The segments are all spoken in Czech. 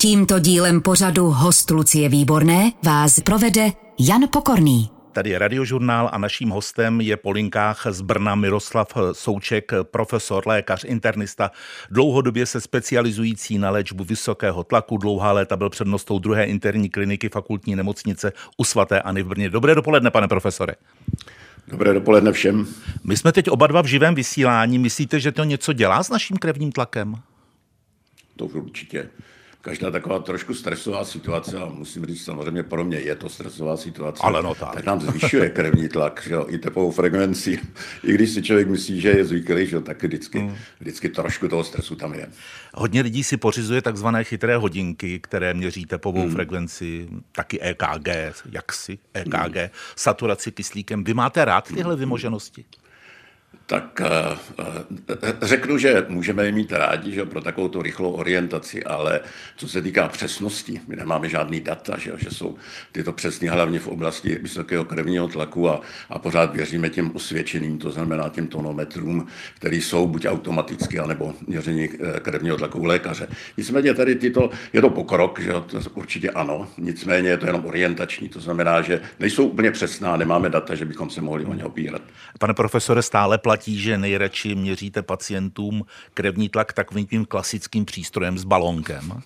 Tímto dílem pořadu host Lucie Výborné vás provede Jan Pokorný. Tady je radiožurnál a naším hostem je po linkách z Brna Miroslav Souček, profesor, lékař, internista, dlouhodobě se specializující na léčbu vysokého tlaku. Dlouhá léta byl přednostou druhé interní kliniky fakultní nemocnice u svaté Ani v Brně. Dobré dopoledne, pane profesore. Dobré dopoledne všem. My jsme teď oba dva v živém vysílání. Myslíte, že to něco dělá s naším krevním tlakem? To určitě každá taková trošku stresová situace, a musím říct, samozřejmě pro mě je to stresová situace, Ale no tak. tak nám zvyšuje krevní tlak, že jo, i tepovou frekvenci. I když si člověk myslí, že je zvyklý, že jo, tak vždycky, hmm. vždycky trošku toho stresu tam je. Hodně lidí si pořizuje takzvané chytré hodinky, které měří tepovou hmm. frekvenci, taky EKG, jaksi EKG, hmm. saturaci kyslíkem. Vy máte rád tyhle vymoženosti? Tak eh, eh, řeknu, že můžeme je mít rádi že pro takovou tu rychlou orientaci, ale co se týká přesnosti, my nemáme žádný data, že, že jsou tyto přesné hlavně v oblasti vysokého krevního tlaku a, a pořád věříme těm osvědčeným, to znamená těm tonometrům, které jsou buď automaticky, anebo měření eh, krevního tlaku u lékaře. Nicméně tady tyto, je to pokrok, že to určitě ano, nicméně je to jenom orientační, to znamená, že nejsou úplně přesná, nemáme data, že bychom se mohli o ně opírat. Pane profesore, stále platí platí, že nejradši měříte pacientům krevní tlak takovým tím klasickým přístrojem s balonkem?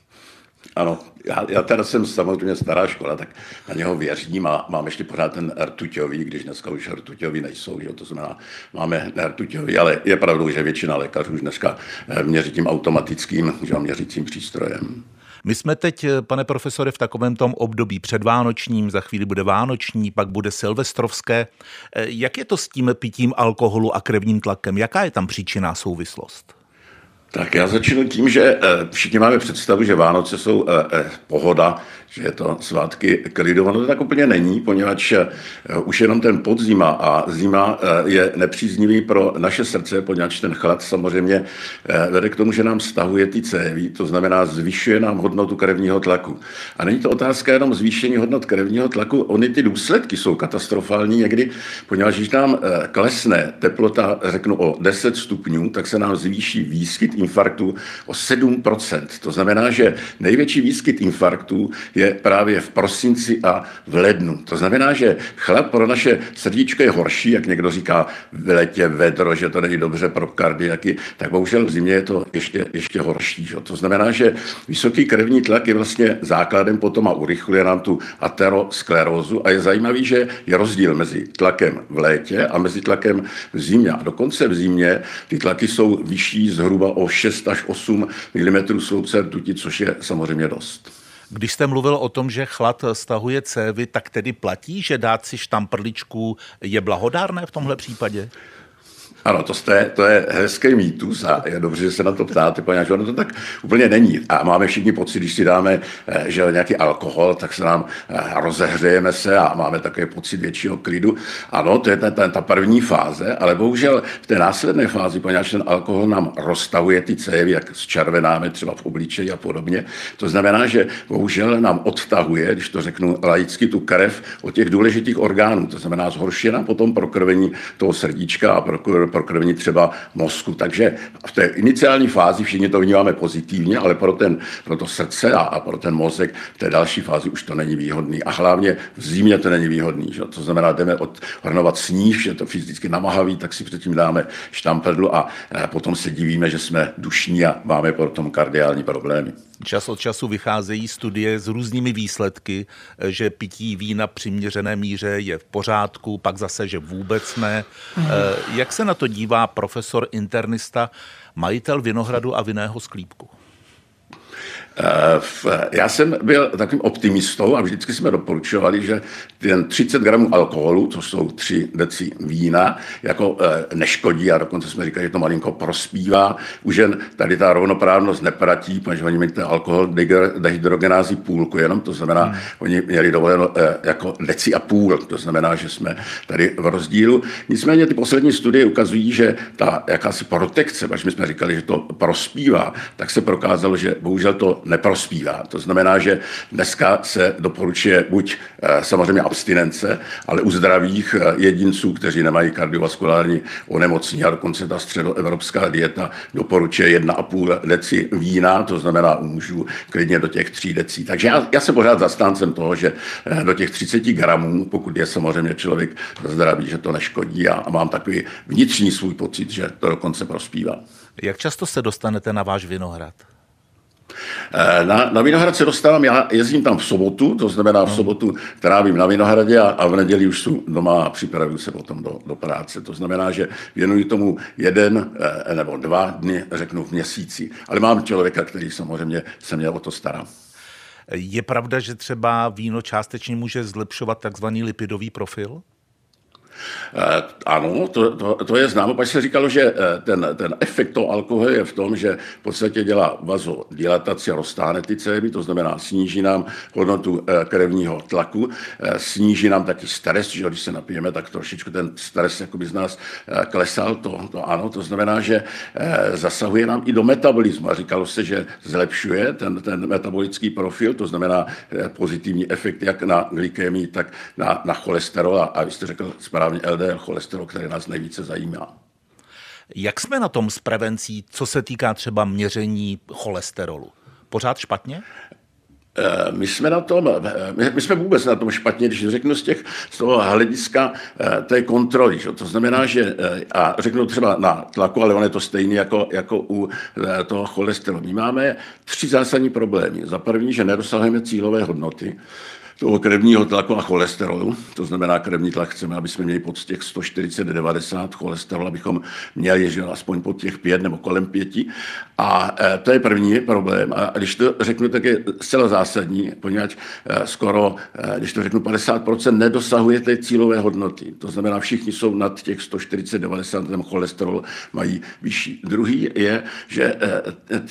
Ano, já, já teda jsem samozřejmě stará škola, tak na něho věřím a mám ještě pořád ten rtuťový, když dneska už rtuťový nejsou, že to znamená, máme rtuťový, ale je pravdou, že většina lékařů už dneska eh, měří tím automatickým, že měřícím přístrojem. My jsme teď, eh, pane profesore, v takovém tom období předvánočním, za chvíli bude vánoční, pak bude silvestrovské. Eh, jak je to s tím pitím alkoholu a krevním tlakem? Jaká je tam příčinná souvislost? Tak já začnu tím, že eh, všichni máme představu, že Vánoce jsou pohoda, že je to svátky klidu. Ono to tak úplně není, poněvadž eh, už jenom ten podzima a zima eh, je nepříznivý pro naše srdce, poněvadž ten chlad samozřejmě eh, vede k tomu, že nám stahuje ty cévy, to znamená zvyšuje nám hodnotu krevního tlaku. A není to otázka jenom zvýšení hodnot krevního tlaku, ony ty důsledky jsou katastrofální někdy, poněvadž když nám klesne teplota, řeknu o 10 stupňů, tak se nám zvýší výskyt infarktu o 7%. To znamená, že největší výskyt infarktů je právě v prosinci a v lednu. To znamená, že chlad pro naše srdíčko je horší, jak někdo říká v letě vedro, že to není dobře pro kardiaky, tak bohužel v zimě je to ještě, ještě horší. Že? To znamená, že vysoký krevní tlak je vlastně základem potom a urychluje nám tu aterosklerózu a je zajímavý, že je rozdíl mezi tlakem v létě a mezi tlakem v zimě. A dokonce v zimě ty tlaky jsou vyšší zhruba o 6 až 8 mm sloupce rtuti, což je samozřejmě dost. Když jste mluvil o tom, že chlad stahuje cévy, tak tedy platí, že dát si štamprličku je blahodárné v tomhle případě? Ano, to, je, to je hezký mýtus a je dobře, že se na to ptáte, poněvadž ono to tak úplně není. A máme všichni pocit, když si dáme eh, že nějaký alkohol, tak se nám eh, rozehřejeme se a máme takový pocit většího klidu. Ano, to je ta, ta, ta první fáze, ale bohužel v té následné fázi, poněvadž ten alkohol nám roztahuje ty cévy, jak zčervenáme třeba v obličeji a podobně. To znamená, že bohužel nám odtahuje, když to řeknu laicky, tu krev od těch důležitých orgánů. To znamená, zhoršuje nám potom prokrvení toho srdíčka a pro prokrvení třeba mozku. Takže v té iniciální fázi všichni to vnímáme pozitivně, ale pro, ten, pro to srdce a, a pro ten mozek v té další fázi už to není výhodný. A hlavně v zimě to není výhodný. Že? To znamená, jdeme odhrnovat sníh, že to fyzicky namahavý, tak si předtím dáme štampedlu a, a potom se divíme, že jsme dušní a máme potom kardiální problémy. Čas od času vycházejí studie s různými výsledky, že pití vína přiměřené míře je v pořádku, pak zase, že vůbec ne. Hmm. Jak se na to dívá profesor internista, majitel Vinohradu a vinného sklípku? Eh, já jsem byl takovým optimistou a vždycky jsme doporučovali, že ten 30 gramů alkoholu, to jsou 3 deci vína, jako eh, neškodí a dokonce jsme říkali, že to malinko prospívá. Už jen tady ta rovnoprávnost nepratí, protože oni měli ten alkohol dehydrogenázy půlku jenom, to znamená, hmm. oni měli dovoleno eh, jako deci a půl, to znamená, že jsme tady v rozdílu. Nicméně ty poslední studie ukazují, že ta jakási protekce, až my jsme říkali, že to prospívá, tak se prokázalo, že bohužel to neprospívá. To znamená, že dneska se doporučuje buď eh, samozřejmě abstinence, ale u zdravých eh, jedinců, kteří nemají kardiovaskulární onemocnění a dokonce ta středoevropská dieta doporučuje 1,5 deci vína, to znamená u mužů klidně do těch 3 decí. Takže já, já jsem pořád zastáncem toho, že eh, do těch 30 gramů, pokud je samozřejmě člověk zdravý, že to neškodí a, a mám takový vnitřní svůj pocit, že to dokonce prospívá. Jak často se dostanete na váš vinohrad? Eh, na, na Vinohrad se dostávám, já jezdím tam v sobotu, to znamená v sobotu trávím na Vinohradě a, a v neděli už jsem doma a připravuju se potom do, do práce. To znamená, že věnuji tomu jeden eh, nebo dva dny, řeknu v měsíci. Ale mám člověka, který samozřejmě se mě o to stará. Je pravda, že třeba víno částečně může zlepšovat takzvaný lipidový profil? Eh, ano, to, to, to je známo, pak se říkalo, že eh, ten, ten efekt toho alkoholu je v tom, že v podstatě dělá vazodilataci a roztáhne ty cévy, to znamená sníží nám hodnotu eh, krevního tlaku, sníží nám taky stres, že když se napijeme, tak trošičku ten stres jakoby z nás klesal, to, to ano, to znamená, že zasahuje nám i do metabolismu. A říkalo se, že zlepšuje ten, ten metabolický profil, to znamená pozitivní efekt jak na glykémii, tak na, na cholesterol. A, a vy jste řekl správně, hlavně LDL cholesterol, který nás nejvíce zajímá. Jak jsme na tom s prevencí, co se týká třeba měření cholesterolu? Pořád špatně? Eh, my jsme na tom, eh, my jsme vůbec na tom špatně, když řeknu z, těch, z toho hlediska eh, té kontroly. Že? To znamená, že, a řeknu třeba na tlaku, ale on je to stejný jako, jako u toho cholesterolu. My máme tři zásadní problémy. Za první, že nedosahujeme cílové hodnoty toho krevního tlaku a cholesterolu. To znamená, krevní tlak chceme, aby jsme měli pod těch 140-90, cholesterol, abychom měli že aspoň pod těch 5 nebo kolem 5. A e, to je první problém. A když to řeknu, tak je zcela zásadní, poněvadž e, skoro, e, když to řeknu, 50% nedosahuje té cílové hodnoty. To znamená, všichni jsou nad těch 140-90, ten cholesterol mají vyšší. Druhý je, že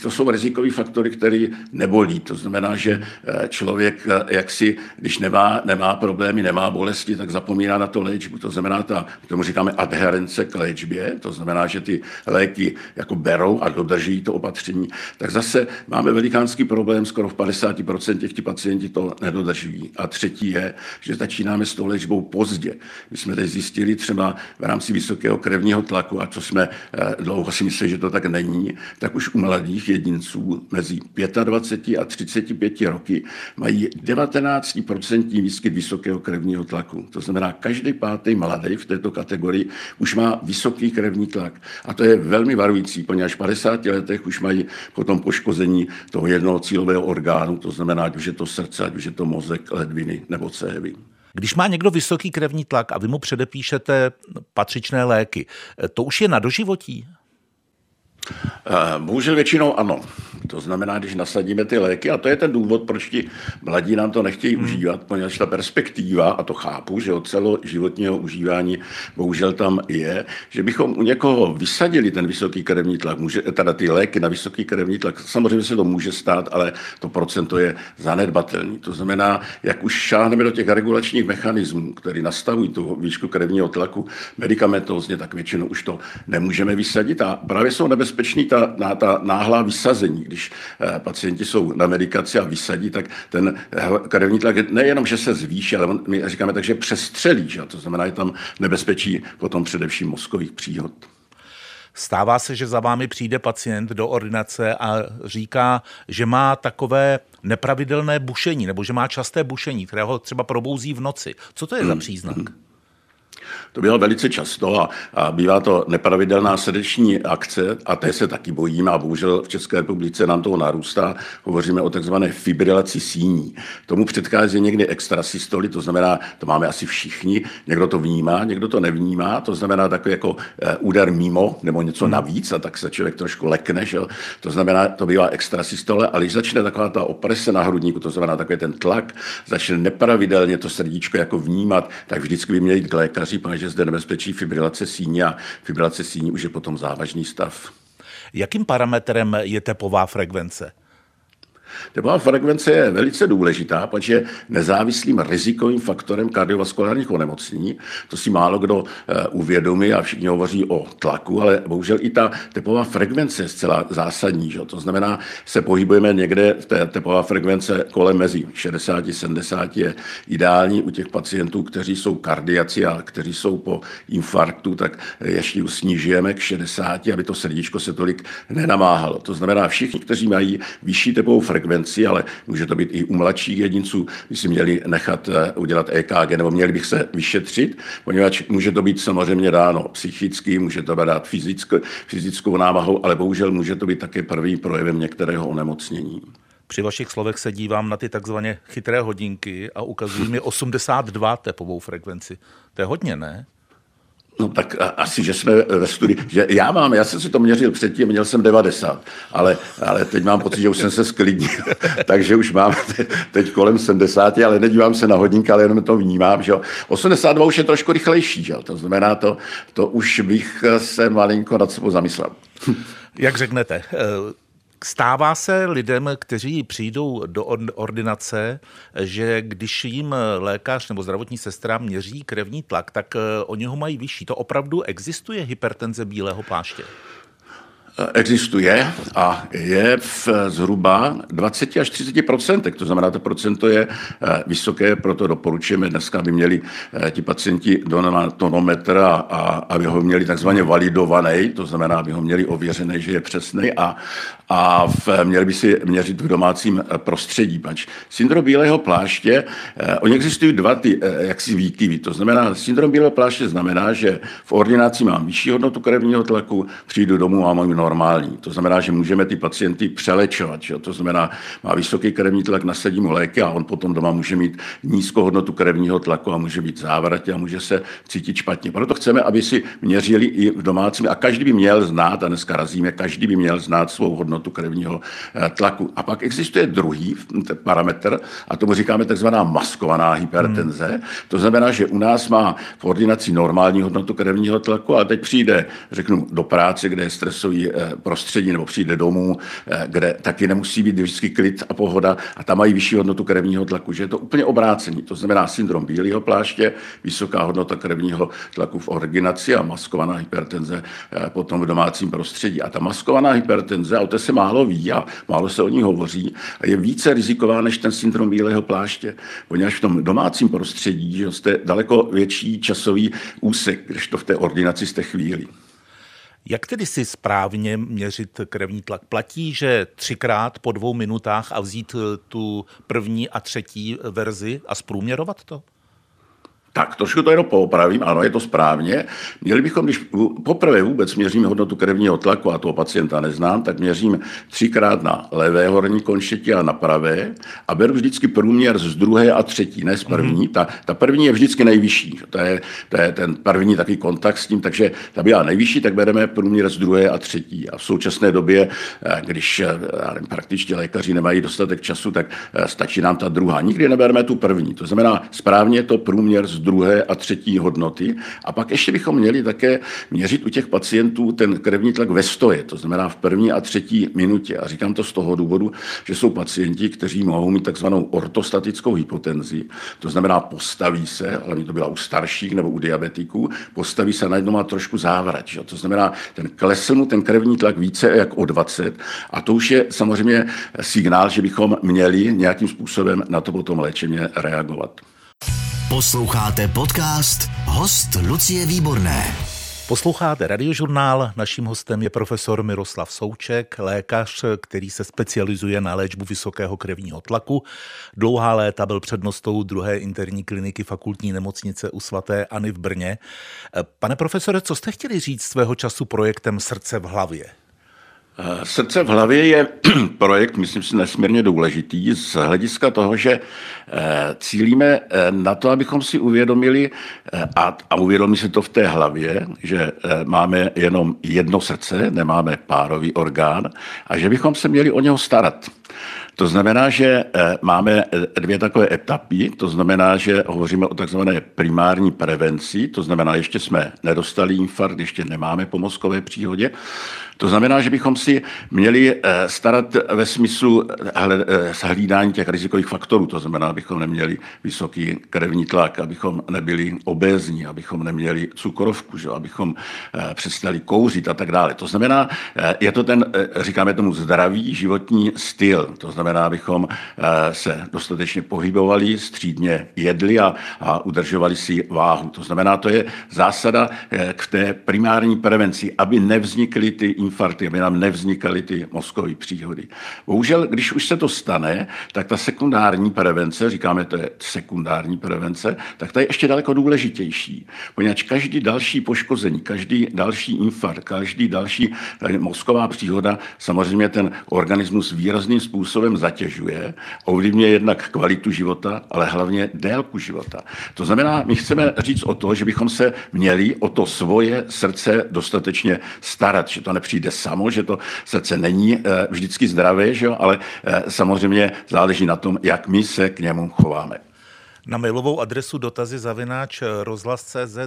to jsou rizikové faktory, které nebolí. To znamená, že člověk jaksi když nemá, nemá problémy, nemá bolesti, tak zapomíná na to léčbu. To znamená, ta, tomu říkáme adherence k léčbě, to znamená, že ty léky jako berou a dodrží to opatření, tak zase máme velikánský problém, skoro v 50% těch ti pacienti to nedodržují. A třetí je, že začínáme s tou léčbou pozdě. My jsme teď zjistili třeba v rámci vysokého krevního tlaku, a co jsme eh, dlouho si mysleli, že to tak není, tak už u mladých jedinců mezi 25 a 35 roky mají 19 procentní výskyt vysokého krevního tlaku. To znamená, každý pátý mladý v této kategorii už má vysoký krevní tlak. A to je velmi varující, poněvadž v 50 letech už mají potom poškození toho jednoho cílového orgánu, to znamená, ať už je to srdce, ať už je to mozek, ledviny nebo cévy. Když má někdo vysoký krevní tlak a vy mu předepíšete patřičné léky, to už je na doživotí? Eh, bohužel většinou ano. To znamená, když nasadíme ty léky, a to je ten důvod, proč ti mladí nám to nechtějí hmm. užívat, poněvadž ta perspektiva, a to chápu, že od celoživotního užívání bohužel tam je, že bychom u někoho vysadili ten vysoký krevní tlak, může, teda ty léky na vysoký krevní tlak, samozřejmě se to může stát, ale to procento je zanedbatelný. To znamená, jak už šáhneme do těch regulačních mechanismů, které nastavují tu výšku krevního tlaku medicamentozně, tak většinou už to nemůžeme vysadit a právě jsou nebezpečný ta, ta náhlá vysazení, když eh, pacienti jsou na medikaci a vysadí, tak ten eh, krevní tlak nejenom, že se zvýší, ale my říkáme tak, že přestřelí. Že? To znamená, je tam nebezpečí potom především mozkových příhod. Stává se, že za vámi přijde pacient do ordinace a říká, že má takové nepravidelné bušení, nebo že má časté bušení, které ho třeba probouzí v noci. Co to je za hmm. příznak? To bylo velice často a, a bývá to nepravidelná srdeční akce a té se taky bojíme a bohužel v České republice nám toho narůstá. Hovoříme o takzvané fibrilaci síní. Tomu předchází někdy extrasystoly, to znamená, to máme asi všichni, někdo to vnímá, někdo to nevnímá, to znamená takový jako eh, úder mimo nebo něco hmm. navíc a tak se člověk trošku lekne, že? to znamená, to bývá extrasystole, ale když začne taková ta oprese na hrudníku, to znamená takový ten tlak, začne nepravidelně to srdíčko jako vnímat, tak vždycky by měli jít k lékaři, protože zde nebezpečí fibrilace síní a fibrilace síní už je potom závažný stav. Jakým parametrem je tepová frekvence? Tepová frekvence je velice důležitá, protože je nezávislým rizikovým faktorem kardiovaskulárních onemocnění. To si málo kdo eh, uvědomí a všichni hovoří o tlaku, ale bohužel i ta tepová frekvence je zcela zásadní. Že? To znamená, se pohybujeme někde v té tepová frekvence kolem mezi 60-70 je ideální u těch pacientů, kteří jsou kardiaci a kteří jsou po infarktu, tak ještě ji snižujeme k 60, aby to srdíčko se tolik nenamáhalo. To znamená, všichni, kteří mají vyšší tepovou frekvenci, ale může to být i u mladších jedinců, by si měli nechat eh, udělat EKG, nebo měli bych se vyšetřit, poněvadž může to být samozřejmě dáno psychicky, může to být dát fyzickou, fyzickou námahou, ale bohužel může to být také první projevem některého onemocnění. Při vašich slovech se dívám na ty takzvané chytré hodinky a ukazují mi 82 tepovou frekvenci. To je hodně, ne? No tak asi, že jsme ve studii, že já mám, já jsem si to měřil předtím, měl jsem 90, ale, ale teď mám pocit, že už jsem se sklidnil, takže už mám teď kolem 70, ale nedívám se na hodinky, ale jenom to vnímám, že 82 už je trošku rychlejší, že to znamená, to, to už bych se malinko nad sebou zamyslel. Jak řeknete, Stává se lidem, kteří přijdou do ordinace, že když jim lékař nebo zdravotní sestra měří krevní tlak, tak eh, oni ho mají vyšší. To opravdu existuje hypertenze bílého pláště? Existuje a je v zhruba 20 až 30 procentech. To znamená, to procento je eh, vysoké, proto doporučujeme dneska, aby měli eh, ti pacienti tonometr a, a aby ho měli takzvaně validovaný, to znamená, aby ho měli ověřený, že je přesný a, a v, měli by si měřit v domácím eh, prostředí. Pač syndrom bílého pláště, eh, oni existují dva ty eh, jaksi výkyvy. To znamená, syndrom bílého pláště znamená, že v ordinaci mám vyšší hodnotu krevního tlaku, přijdu domů a mám normální. To znamená, že můžeme ty pacienty přelečovat. Že? To znamená, má vysoký krevní tlak, nasadím mu léky a on potom doma může mít nízkou hodnotu krevního tlaku a může být závratě a může se cítit špatně. Proto chceme, aby si měřili i v domácím a každý by měl znát, a dneska razíme, každý by měl znát svou hodnotu krevního eh, tlaku. A pak existuje druhý parametr, a tomu říkáme takzvaná maskovaná hypertenze. Hmm. To znamená, že u nás má v ordinaci normální hodnotu krevního tlaku, a teď přijde, řeknu, do práce, kde je stresový prostředí, nebo přijde domů, eh, kde taky nemusí být vždycky klid a pohoda, a tam mají vyšší hodnotu krevního tlaku, že je to úplně obrácený. To znamená syndrom bílého pláště, vysoká hodnota krevního tlaku v ordinaci a maskovaná hypertenze potom v domácím prostředí. A ta maskovaná hypertenze, o té se málo ví a málo se o ní hovoří a je více riziková než ten syndrom bílého pláště, poněvadž v tom domácím prostředí že jste daleko větší časový úsek, když to v té ordinaci jste chvíli. Jak tedy si správně měřit krevní tlak? Platí, že třikrát po dvou minutách a vzít tu první a třetí verzi a zprůměrovat to? Tak, trošku to jenom poopravím, ano, je to správně. Měli bychom, když poprvé vůbec měříme hodnotu krevního tlaku, a toho pacienta neznám, tak měřím třikrát na levé horní končetě a na pravé a beru vždycky průměr z druhé a třetí, ne z první. Mm-hmm. Ta, ta první je vždycky nejvyšší, to je, to je ten první takový kontakt s tím, takže ta byla nejvyšší, tak bereme průměr z druhé a třetí. A v současné době, eh, když eh, nevím, praktičtě lékaři nemají dostatek času, tak eh, stačí nám ta druhá. Nikdy nebereme tu první. To znamená, správně to průměr z druhé a třetí hodnoty. A pak ještě bychom měli také měřit u těch pacientů ten krevní tlak ve stoje, to znamená v první a třetí minutě. A říkám to z toho důvodu, že jsou pacienti, kteří mohou mít takzvanou ortostatickou hypotenzi, to znamená postaví se, ale mi to byla u starších nebo u diabetiků, postaví se najednou má trošku závrat. Že? To znamená, ten klesl mu ten krevní tlak více jak o 20 a to už je samozřejmě signál, že bychom měli nějakým způsobem na to potom léčeně reagovat. Posloucháte podcast Host Lucie Výborné. Posloucháte radiožurnál, naším hostem je profesor Miroslav Souček, lékař, který se specializuje na léčbu vysokého krevního tlaku. Dlouhá léta byl přednostou druhé interní kliniky fakultní nemocnice u svaté Ani v Brně. Pane profesore, co jste chtěli říct svého času projektem Srdce v hlavě? Eh, Srdce v hlavě je projekt, myslím si, nesmírně důležitý z hlediska toho, že eh, cílíme eh, na to, abychom si uvědomili, a, a uvědomí se to v té hlavě, že máme jenom jedno srdce, nemáme párový orgán a že bychom se měli o něho starat. To znamená, že máme dvě takové etapy, to znamená, že hovoříme o takzvané primární prevenci, to znamená, ještě jsme nedostali infarkt, ještě nemáme po mozkové příhodě, to znamená, že bychom si měli eh, starat ve smyslu eh, hlídání těch rizikových faktorů. To znamená, abychom neměli vysoký krevní tlak, abychom nebyli obézní, abychom neměli cukrovku, že? abychom eh, přestali kouřit a tak dále. To znamená, je to ten, říkáme tomu, zdravý životní styl. To znamená, abychom se dostatečně pohybovali, střídně jedli a, a udržovali si váhu. To znamená, to je zásada k té primární prevenci, aby nevznikly ty infarkty, aby nám nevznikaly ty mozkové příhody. Bohužel, když už se to stane, tak ta sekundární prevence, říkáme, to je sekundární prevence, tak ta je ještě daleko důležitější, poněvadž každý další poškození, každý další infarkt, každý další eh, mozková příhoda samozřejmě ten organismus výrazným způsobem zatěžuje, ovlivňuje jednak kvalitu života, ale hlavně délku života. To znamená, my chceme říct o to, že bychom se měli o to svoje srdce dostatečně starat, že to nepřijde přijde samo, že to srdce není eh, vždycky zdravé, že jo? ale eh, samozřejmě záleží na tom, jak my se k němu chováme. Na mailovou adresu dotazy zavináč rozhlas.cz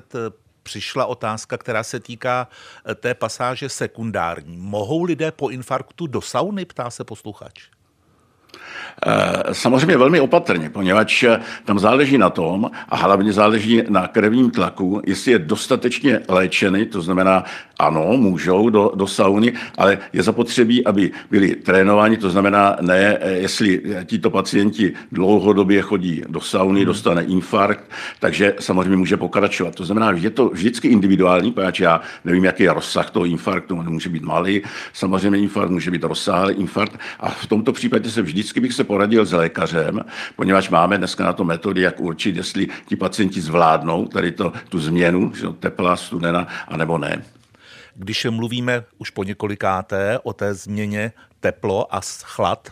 přišla otázka, která se týká eh, té pasáže sekundární. Mohou lidé po infarktu do sauny, ptá se posluchač? Samozřejmě velmi opatrně, poněvadž tam záleží na tom a hlavně záleží na krevním tlaku, jestli je dostatečně léčený, to znamená ano, můžou do, do sauny, ale je zapotřebí, aby byli trénováni, to znamená ne, jestli tito pacienti dlouhodobě chodí do sauny, hmm. dostane infarkt, takže samozřejmě může pokračovat. To znamená, že je to vždycky individuální, protože já nevím, jaký je rozsah toho infarktu, on může být malý, samozřejmě infarkt může být rozsáhlý infarkt a v tomto případě se vždycky bych se poradil s lékařem, poněvadž máme dneska na to metody, jak určit, jestli ti pacienti zvládnou tady to, tu změnu, že tepla, studena, anebo ne. Když mluvíme už po několikáté o té změně teplo a chlad,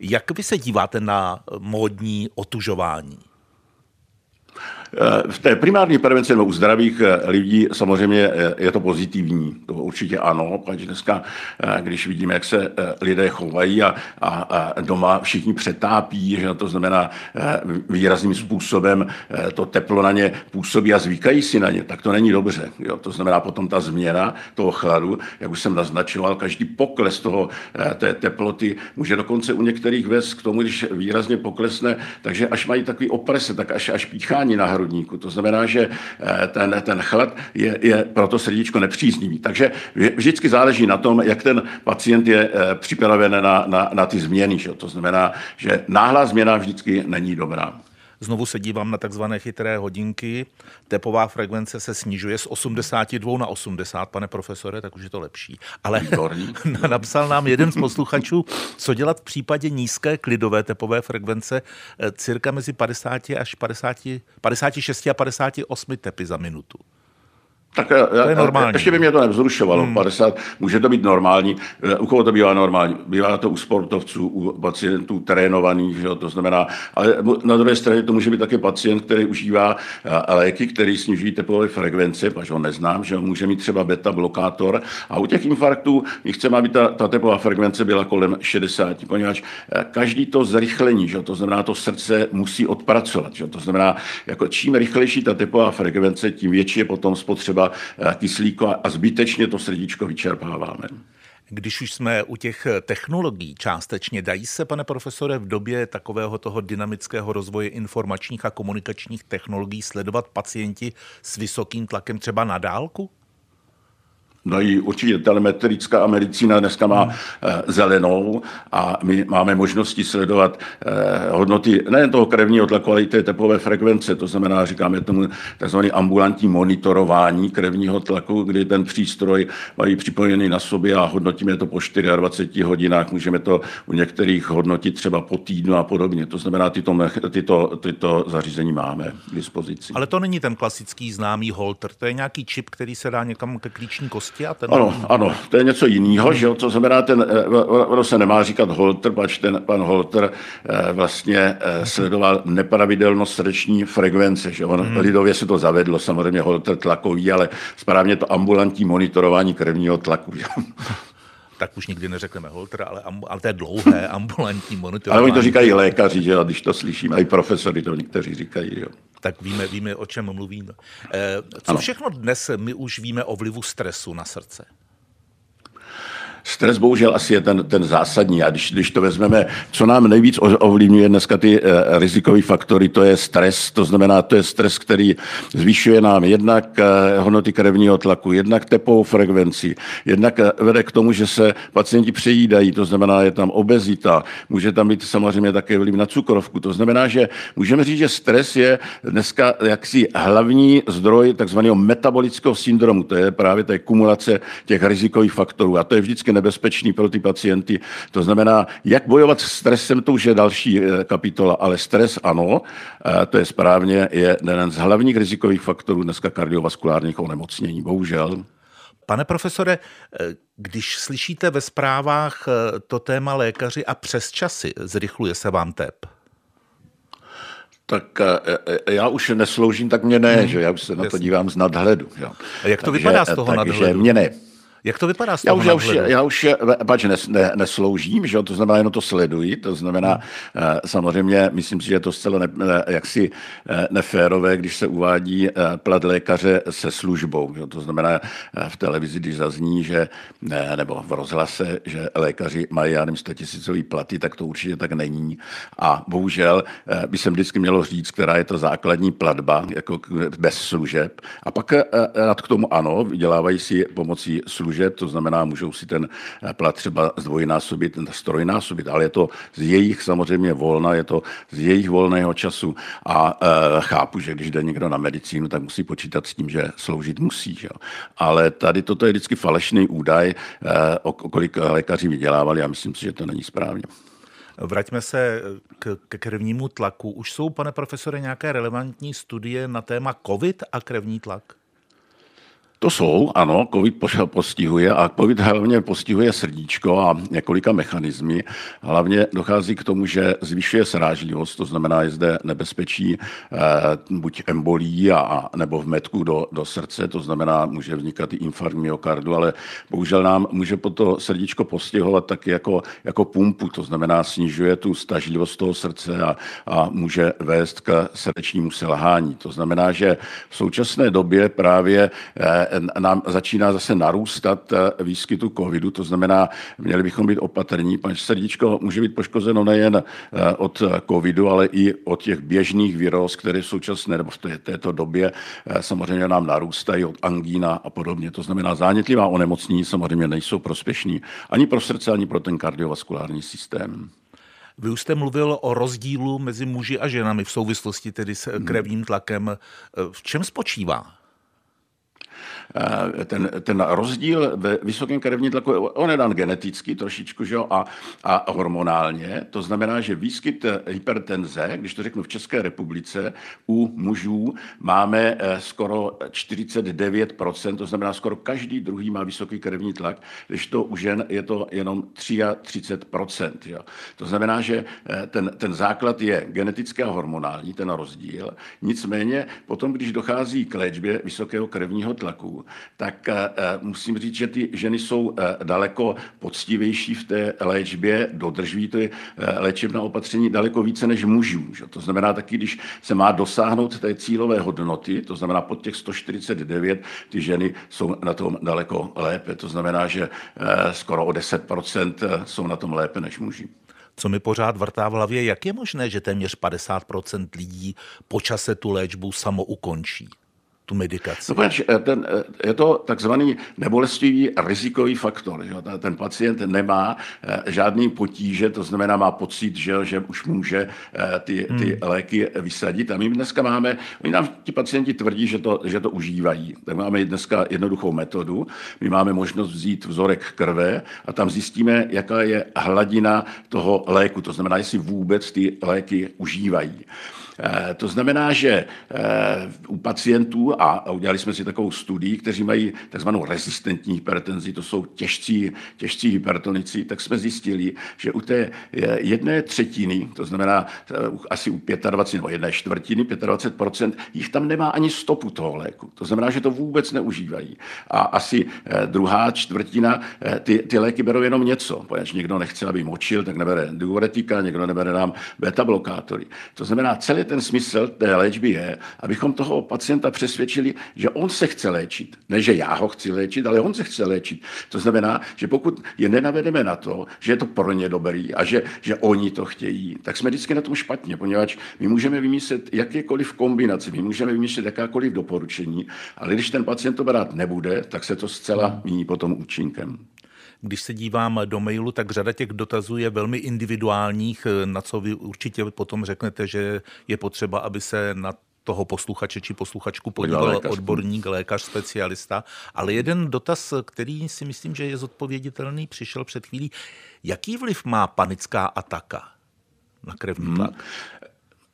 jak vy se díváte na módní otužování? V té primární prevenci nebo u zdravých eh, lidí samozřejmě eh, je to pozitivní. To určitě ano, protože dneska, eh, když vidíme, jak se lidé chovají a, a, doma všichni přetápí, že to znamená výrazným způsobem to teplo na ně působí a zvykají si na ně, tak to není dobře. Jo? To znamená potom ta změna toho chladu, jak už jsem naznačoval, každý pokles toho, té teploty může dokonce u některých vést k tomu, když výrazně poklesne, takže až mají takový oprese, tak až, až píchání na hrudníku. To znamená, že eh, ten, ten chlad je, je pro to srdíčko nepříznivý. Takže vždycky záleží na tom, jak ten pacient je eh, připraven na, na, na ty změny. Že? To znamená, že náhlá změna vždycky není dobrá. Znovu se dívám na takzvané chytré hodinky. Tepová frekvence se snižuje z 82 na 80, pane profesore, tak už je to lepší. Ale napsal nám jeden z posluchačů, co dělat v případě nízké klidové tepové frekvence, eh, cirka mezi 50 až 50, 56 a 58 tepy za minutu. Tak já, to je normální. Ještě by mě to nevzrušovalo. Hmm. 50, může to být normální. U koho to bývá normální? Bývá to u sportovců, u pacientů trénovaných, že jo? to znamená, ale na druhé straně to může být také pacient, který užívá léky, který snižují tepové frekvence, protože ho neznám, že může mít třeba beta blokátor. A u těch infarktů my chceme, aby ta, ta tepová frekvence byla kolem 60, poněvadž každý to zrychlení, že jo? to znamená, to srdce musí odpracovat. Že jo? To znamená, jako čím rychlejší ta tepová frekvence, tím větší je potom spotřeba třeba eh, kyslíku a zbytečně to srdíčko vyčerpáváme. Když už jsme u těch technologií částečně, dají se, pane profesore, v době takového toho dynamického rozvoje informačních a komunikačních technologií sledovat pacienti s vysokým tlakem třeba na dálku? No i určitě telemetrická medicína dneska má hmm. zelenou a my máme možnosti sledovat eh, hodnoty nejen toho krevního tlaku, ale i té tepové frekvence. To znamená, říkáme tomu tzv. ambulantní monitorování krevního tlaku, kdy ten přístroj mají připojený na sobě a hodnotíme to po 24 hodinách. Můžeme to u některých hodnotit třeba po týdnu a podobně. To znamená, tyto, tyto, tyto zařízení máme k dispozici. Ale to není ten klasický známý holter, to je nějaký čip, který se dá někam ke klíční kosti kosti a ten... Ano, ano, to je něco jiného, že jo, to znamená, ten, eh, ono se nemá říkat Holter, pač ten pan Holter eh, vlastně eh, sledoval nepravidelnost srdeční frekvence, že on hmm. lidově se to zavedlo, samozřejmě Holter tlakový, ale správně to ambulantní monitorování krevního tlaku, že? tak už nikdy neřekneme holter, ale, ale té dlouhé ambulantní monitorování. Ale oni to říkají lékaři, že když to slyším, a i profesory to někteří říkají. Jo. Tak víme, víme, o čem mluvíme. Eh, co ano. všechno dnes my už víme o vlivu stresu na srdce? Stres bohužel asi je ten, ten zásadní. A když, když to vezmeme, co nám nejvíc ovlivňuje dneska ty uh, rizikové faktory, to je stres, to znamená, to je stres, který zvýšuje nám jednak uh, hodnoty krevního tlaku, jednak tepovou frekvenci, jednak uh, vede k tomu, že se pacienti přejídají, to znamená, je tam obezita, může tam být samozřejmě také vliv na cukrovku, to znamená, že můžeme říct, že stres je dneska jaksi hlavní zdroj takzvaného metabolického syndromu, to je právě ta kumulace těch rizikových faktorů. A to je vždycky nebezpečný pro ty pacienty. To znamená, jak bojovat s stresem, to už je další eh, kapitola, ale stres ano, eh, to je správně, je jeden z hlavních rizikových faktorů dneska kardiovaskulárních onemocnění, bohužel. Pane profesore, eh, když slyšíte ve zprávách to téma lékaři a přes časy, zrychluje se vám tep? tak já už nesloužím, tak mě ne, hmm, že já už se na to dívám z nadhledu. Jo. A jak to takže, vypadá z toho takže nadhledu? mě ne. Jak to vypadá z toho já už, já už, já už pač, nes, ne, nesloužím, že to znamená, jenom to sleduji, to znamená, hmm. uh, samozřejmě, myslím si, že je to zcela ne, jaksi uh, neférové, když se uvádí uh, plat lékaře se službou, že to znamená v televizi, když zazní, že ne, nebo v rozhlase, že lékaři mají, já nevím, 100 tisícový platy, tak to určitě tak není. A bohužel by se vždycky mělo říct, která je to základní platba, jako bez služeb. A pak nad k tomu ano, vydělávají si pomocí služeb služeb, to znamená, můžou si ten eh, plat třeba zdvojnásobit, strojnásobit, ale je to z jejich samozřejmě volna, je to z jejich volného času a e, chápu, že když jde někdo na medicínu, tak musí počítat s tím, že sloužit musí. Že? Ale tady toto je vždycky falešný údaj, e, o kolik lékaři vydělávali a myslím si, že to není správně. Vraťme se k, k krevnímu tlaku. Už jsou, pane profesore, nějaké relevantní studie na téma COVID a krevní tlak? To jsou, ano, COVID postihuje a COVID hlavně postihuje srdíčko a několika mechanizmy. Hlavně dochází k tomu, že zvyšuje srážlivost, to znamená, je zde nebezpečí eh, buď embolí a, a nebo v metku do, do srdce, to znamená, může vznikat i infarkt myokardu, ale bohužel nám může to srdíčko postihovat taky jako, jako pumpu, to znamená, snižuje tu stažlivost toho srdce a, a může vést k srdečnímu selhání. To znamená, že v současné době právě eh, nám začíná zase narůstat eh, výskytu covidu, to znamená, měli bychom být opatrní, pač srdíčko může být poškozeno nejen eh, od covidu, ale i od těch běžných viróz, které v současné nebo v této době eh, samozřejmě nám narůstají od angína a podobně. To znamená, zánětlivá onemocnění samozřejmě nejsou prospěšní ani pro srdce, ani pro ten kardiovaskulární systém. Vy už jste mluvil o rozdílu mezi muži a ženami v souvislosti tedy s krevním tlakem. V čem spočívá? Eh, ten, ten rozdíl ve vysokém krevním tlaku, on je dan geneticky trošičku, že jo, a, a hormonálně. To znamená, že výskyt hypertenze, když to řeknu v České republice, u mužů máme eh, skoro 49%, to znamená skoro každý druhý má vysoký krevní tlak, když to u žen je to jenom 33%. Jo. To znamená, že eh, ten, ten základ je genetický a hormonální, ten rozdíl. Nicméně potom, když dochází k léčbě vysokého krevního tlaku, tak eh, eh, musím říct, že ty ženy jsou eh, daleko poctivější v té léčbě, dodržují ty léčebná opatření daleko více než mužů. Že? To znamená taky, když se má dosáhnout té cílové hodnoty, to znamená pod těch 149, ty ženy jsou na tom daleko lépe. To znamená, že skoro o 10% jsou na tom lépe než muži co mi pořád vrtá v hlavě, jak je možné, že téměř 50% lidí po čase tu léčbu samo ukončí? Tu medikaci? No, pač, ten, eh, je to takzvaný nebolestivý rizikový faktor. Že? Ten pacient nemá eh, žádný potíže, to znamená, má pocit, že, že už může ty, ty hmm. léky vysadit. A my dneska máme, oni nám ti pacienti tvrdí, že to, že to užívají. Tak máme dneska jednoduchou metodu. My máme možnost vzít vzorek krve a tam zjistíme, jaká je hladina toho léku. To znamená, jestli vůbec ty léky užívají. To znamená, že u pacientů, a udělali jsme si takovou studii, kteří mají takzvanou rezistentní hypertenzi, to jsou těžcí, těžcí hypertonici, tak jsme zjistili, že u té jedné třetiny, to znamená asi u 25 nebo jedné čtvrtiny, 25% jich tam nemá ani stopu toho léku. To znamená, že to vůbec neužívají. A asi druhá čtvrtina ty, ty léky berou jenom něco, protože někdo nechce, aby močil, tak nebere diuretika, někdo nebere nám beta blokátory. To znamená, celý ten smysl té léčby je, abychom toho pacienta přesvědčili, že on se chce léčit. Ne, že já ho chci léčit, ale on se chce léčit. To znamená, že pokud je nenavedeme na to, že je to pro ně dobrý a že, že oni to chtějí, tak jsme vždycky na tom špatně, poněvadž my můžeme vymyslet jakékoliv kombinace, my můžeme vymyslet jakákoliv doporučení, ale když ten pacient to brát nebude, tak se to zcela míní potom účinkem. Když se dívám do mailu, tak řada těch dotazů je velmi individuálních, na co vy určitě potom řeknete, že je potřeba, aby se na toho posluchače či posluchačku podíval lékař. odborník, lékař, specialista. Ale jeden dotaz, který si myslím, že je zodpověditelný, přišel před chvílí. Jaký vliv má panická ataka na krevní tlak? Hmm.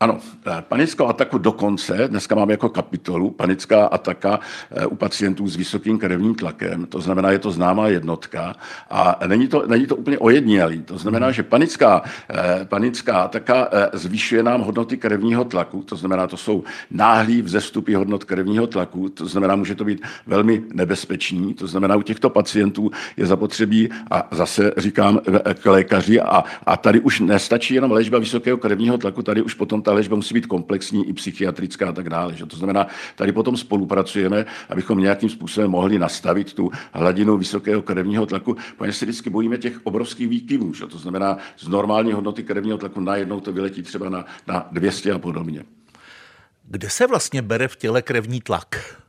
Ano, eh, panickou ataku dokonce, dneska máme jako kapitolu, panická ataka eh, u pacientů s vysokým krevním tlakem, to znamená, je to známá jednotka a není to, není to úplně ojednělý. To znamená, hmm. že panická, eh, panická ataka zvyšuje nám hodnoty krevního tlaku, to znamená, to jsou náhlý vzestupy hodnot krevního tlaku, to znamená, může to být velmi nebezpečný, to znamená, u těchto pacientů je zapotřebí, a zase říkám k lékaři, a, a tady už nestačí jenom léčba vysokého krevního tlaku, tady už potom ta léčba musí být komplexní i psychiatrická a tak dále. Že? To znamená, tady potom spolupracujeme, abychom nějakým způsobem mohli nastavit tu hladinu vysokého krevního tlaku, protože se vždycky bojíme těch obrovských výkyvů. Že? To znamená, z normální hodnoty krevního tlaku najednou to vyletí třeba na, na 200 a podobně. Kde se vlastně bere v těle krevní tlak?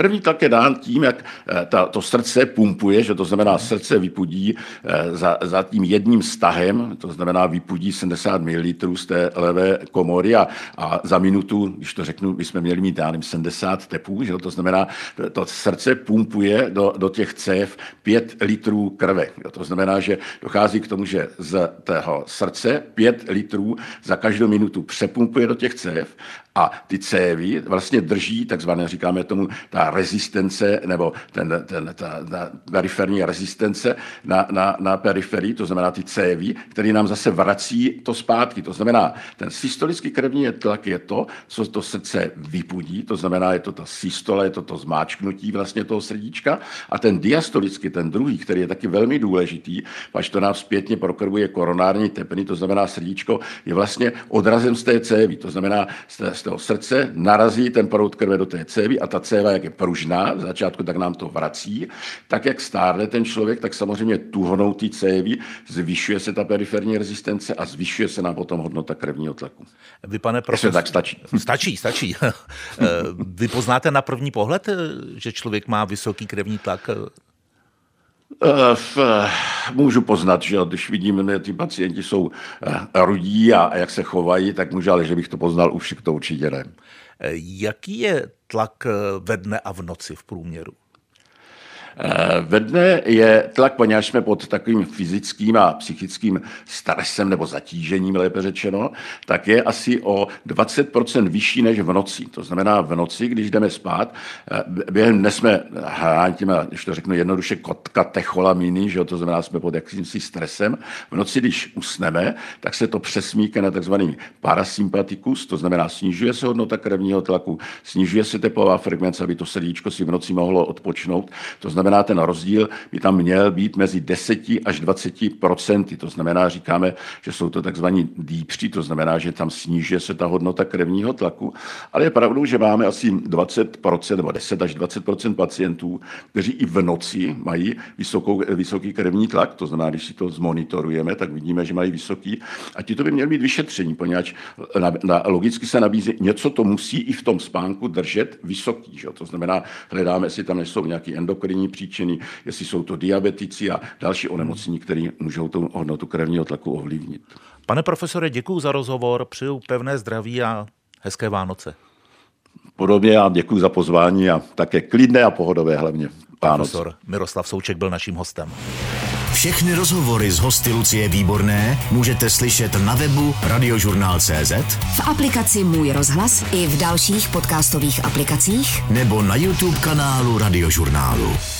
Krevní tlak je dán tím, jak eh, ta, to srdce pumpuje, že to znamená srdce vypudí eh, za, za tím jedním stahem, to znamená vypudí 70 ml z té levé komory a, a za minutu, když to řeknu, bychom měli mít, já 70 tepů, že to znamená, to srdce pumpuje do, do těch cév 5 litrů krve. To znamená, že dochází k tomu, že z tého srdce 5 litrů za každou minutu přepumpuje do těch cév a ty cévy vlastně drží, takzvané, říkáme tomu, ta rezistence, nebo ten, ten, ta, ta periferní rezistence na, na, na periferii, to znamená ty cévy, který nám zase vrací to zpátky. To znamená, ten systolický krevní tlak je to, co to srdce vypudí, to znamená, je to ta systola, je to to zmáčknutí vlastně toho srdíčka a ten diastolický, ten druhý, který je taky velmi důležitý, až to nám zpětně prokrvuje koronární tepny, to znamená srdíčko, je vlastně odrazem z té cévy, to znamená z té, z toho srdce narazí ten proud krve do té cévy a ta céva, jak je pružná, v začátku tak nám to vrací, tak jak stárne ten člověk, tak samozřejmě tuhonou ty cévy, zvyšuje se ta periferní rezistence a zvyšuje se nám potom hodnota krevního tlaku. Vy, pane profesor... tak stačí. Stačí, stačí. Eh, vy poznáte na první pohled, eh, že člověk má vysoký krevní tlak? Uh, můžu poznat, že když vidím, že ty pacienti jsou rudí a, a jak se chovají, tak můžu, ale že bych to poznal už, to určitě ne. Jaký je tlak ve dne a v noci v průměru? Eh, ve dne je tlak, poněvadž jsme pod takovým fyzickým a psychickým stresem nebo zatížením, lépe řečeno, tak je asi o 20% vyšší než v noci. To znamená v noci, když jdeme spát, eh, během dne jsme tím, když to řeknu jednoduše, kotka techolaminy, že to znamená, jsme pod jakýmsi stresem. V noci, když usneme, tak se to přesmíká na takzvaný parasympatikus, to znamená, snižuje se hodnota krevního tlaku, snižuje se teplová frekvence, aby to srdíčko si v noci mohlo odpočnout. To znamená, znamená, ten rozdíl by tam měl být mezi 10 až 20 procenty. To znamená, říkáme, že jsou to takzvaní dýpři, to znamená, že tam sníží se ta hodnota krevního tlaku, ale je pravdou, že máme asi 20% nebo 10 až 20% pacientů, kteří i v noci mají vysokou, vysoký krevní tlak, to znamená, když si to zmonitorujeme, tak vidíme, že mají vysoký a ti to by měli být vyšetření, poněvadž na, na, logicky se nabízí, něco to musí i v tom spánku držet vysoký. Že? To znamená, hledáme, jestli tam nejsou nějaké endokrinní příčiny, jestli jsou to diabetici a další onemocnění, které můžou tu hodnotu krevního tlaku ovlivnit. Pane profesore, děkuji za rozhovor, přeju pevné zdraví a hezké Vánoce. Podobně a děkuji za pozvání a také klidné a pohodové hlavně Vánoce. Profesor Miroslav Souček byl naším hostem. Všechny rozhovory z hosty Lucie Výborné můžete slyšet na webu radiožurnál.cz v aplikaci Můj rozhlas i v dalších podcastových aplikacích nebo na YouTube kanálu Radiožurnálu.